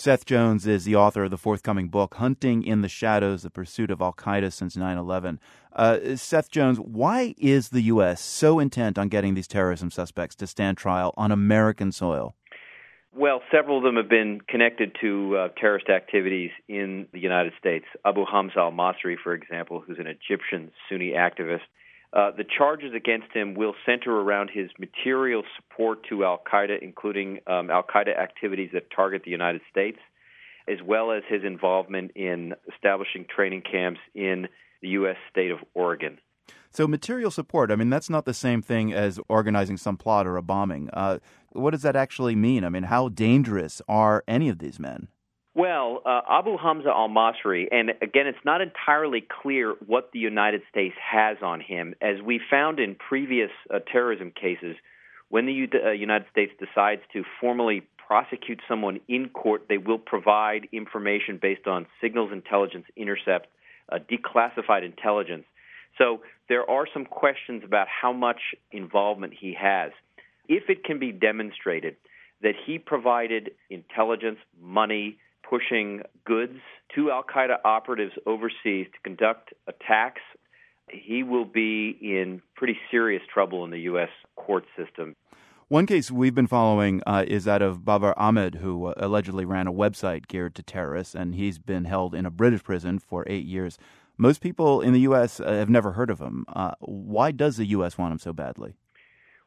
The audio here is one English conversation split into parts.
Seth Jones is the author of the forthcoming book, Hunting in the Shadows The Pursuit of Al Qaeda Since 9 11. Uh, Seth Jones, why is the U.S. so intent on getting these terrorism suspects to stand trial on American soil? Well, several of them have been connected to uh, terrorist activities in the United States. Abu Hamza al Masri, for example, who's an Egyptian Sunni activist. Uh, the charges against him will center around his material support to Al Qaeda, including um, Al Qaeda activities that target the United States, as well as his involvement in establishing training camps in the U.S. state of Oregon. So, material support, I mean, that's not the same thing as organizing some plot or a bombing. Uh, what does that actually mean? I mean, how dangerous are any of these men? Well, uh, Abu Hamza al Masri, and again, it's not entirely clear what the United States has on him. As we found in previous uh, terrorism cases, when the U- uh, United States decides to formally prosecute someone in court, they will provide information based on signals intelligence intercept, uh, declassified intelligence. So there are some questions about how much involvement he has. If it can be demonstrated that he provided intelligence, money, pushing goods to Al Qaeda operatives overseas to conduct attacks, he will be in pretty serious trouble in the U.S. court system. One case we've been following uh, is that of Babar Ahmed, who uh, allegedly ran a website geared to terrorists, and he's been held in a British prison for eight years. Most people in the U.S. Uh, have never heard of him. Uh, why does the U.S. want him so badly?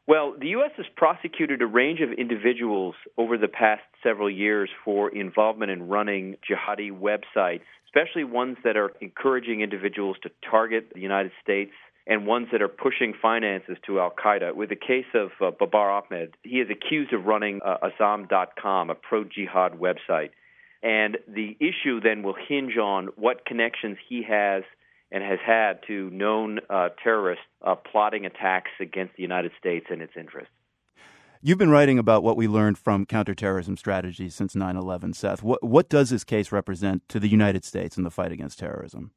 Well, the U.S. has prosecuted a range of individuals over the past several years for involvement in running jihadi websites, especially ones that are encouraging individuals to target the United States and ones that are pushing finances to Al Qaeda. With the case of uh, Babar Ahmed, he is accused of running uh, Azzam.com, a pro jihad website. And the issue then will hinge on what connections he has and has had to known uh, terrorists uh, plotting attacks against the United States and its interests. You've been writing about what we learned from counterterrorism strategies since 9 11, Seth. What, what does this case represent to the United States in the fight against terrorism?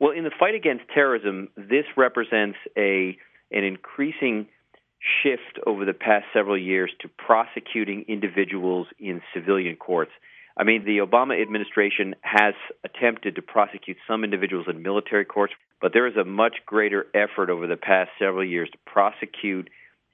Well, in the fight against terrorism, this represents a, an increasing shift over the past several years to prosecuting individuals in civilian courts. I mean, the Obama administration has attempted to prosecute some individuals in military courts, but there is a much greater effort over the past several years to prosecute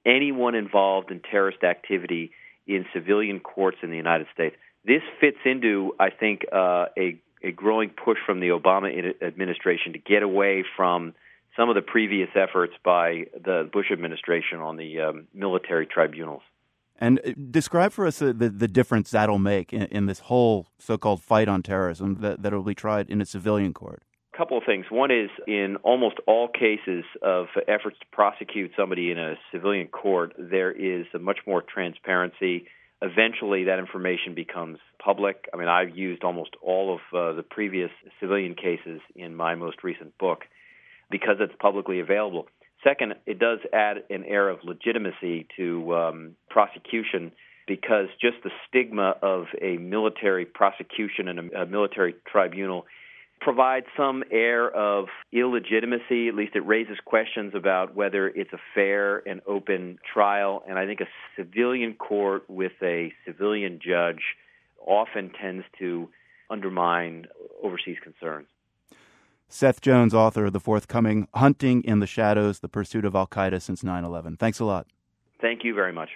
anyone involved in terrorist activity in civilian courts in the United States. This fits into, I think, uh, a a growing push from the Obama administration to get away from some of the previous efforts by the Bush administration on the um, military tribunals. And uh, describe for us the, the, the difference that'll make in, in this whole so-called fight on terrorism that that will be tried in a civilian court. A couple of things. One is in almost all cases of efforts to prosecute somebody in a civilian court, there is much more transparency. Eventually, that information becomes public. I mean, I've used almost all of uh, the previous civilian cases in my most recent book because it's publicly available. Second, it does add an air of legitimacy to um, prosecution because just the stigma of a military prosecution and a, a military tribunal provides some air of illegitimacy. At least it raises questions about whether it's a fair and open trial. And I think a civilian court with a civilian judge often tends to undermine overseas concerns. Seth Jones, author of the forthcoming Hunting in the Shadows The Pursuit of Al Qaeda Since 9 11. Thanks a lot. Thank you very much.